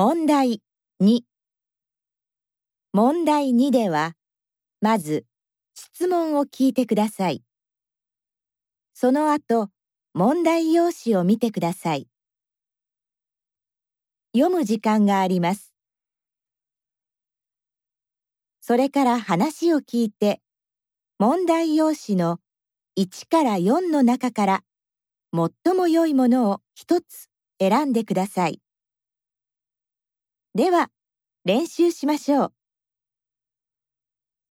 問題2問題2では、まず質問を聞いてください。その後、問題用紙を見てください。読む時間があります。それから話を聞いて、問題用紙の1から4の中から最も良いものを一つ選んでください。では、練習しましょう。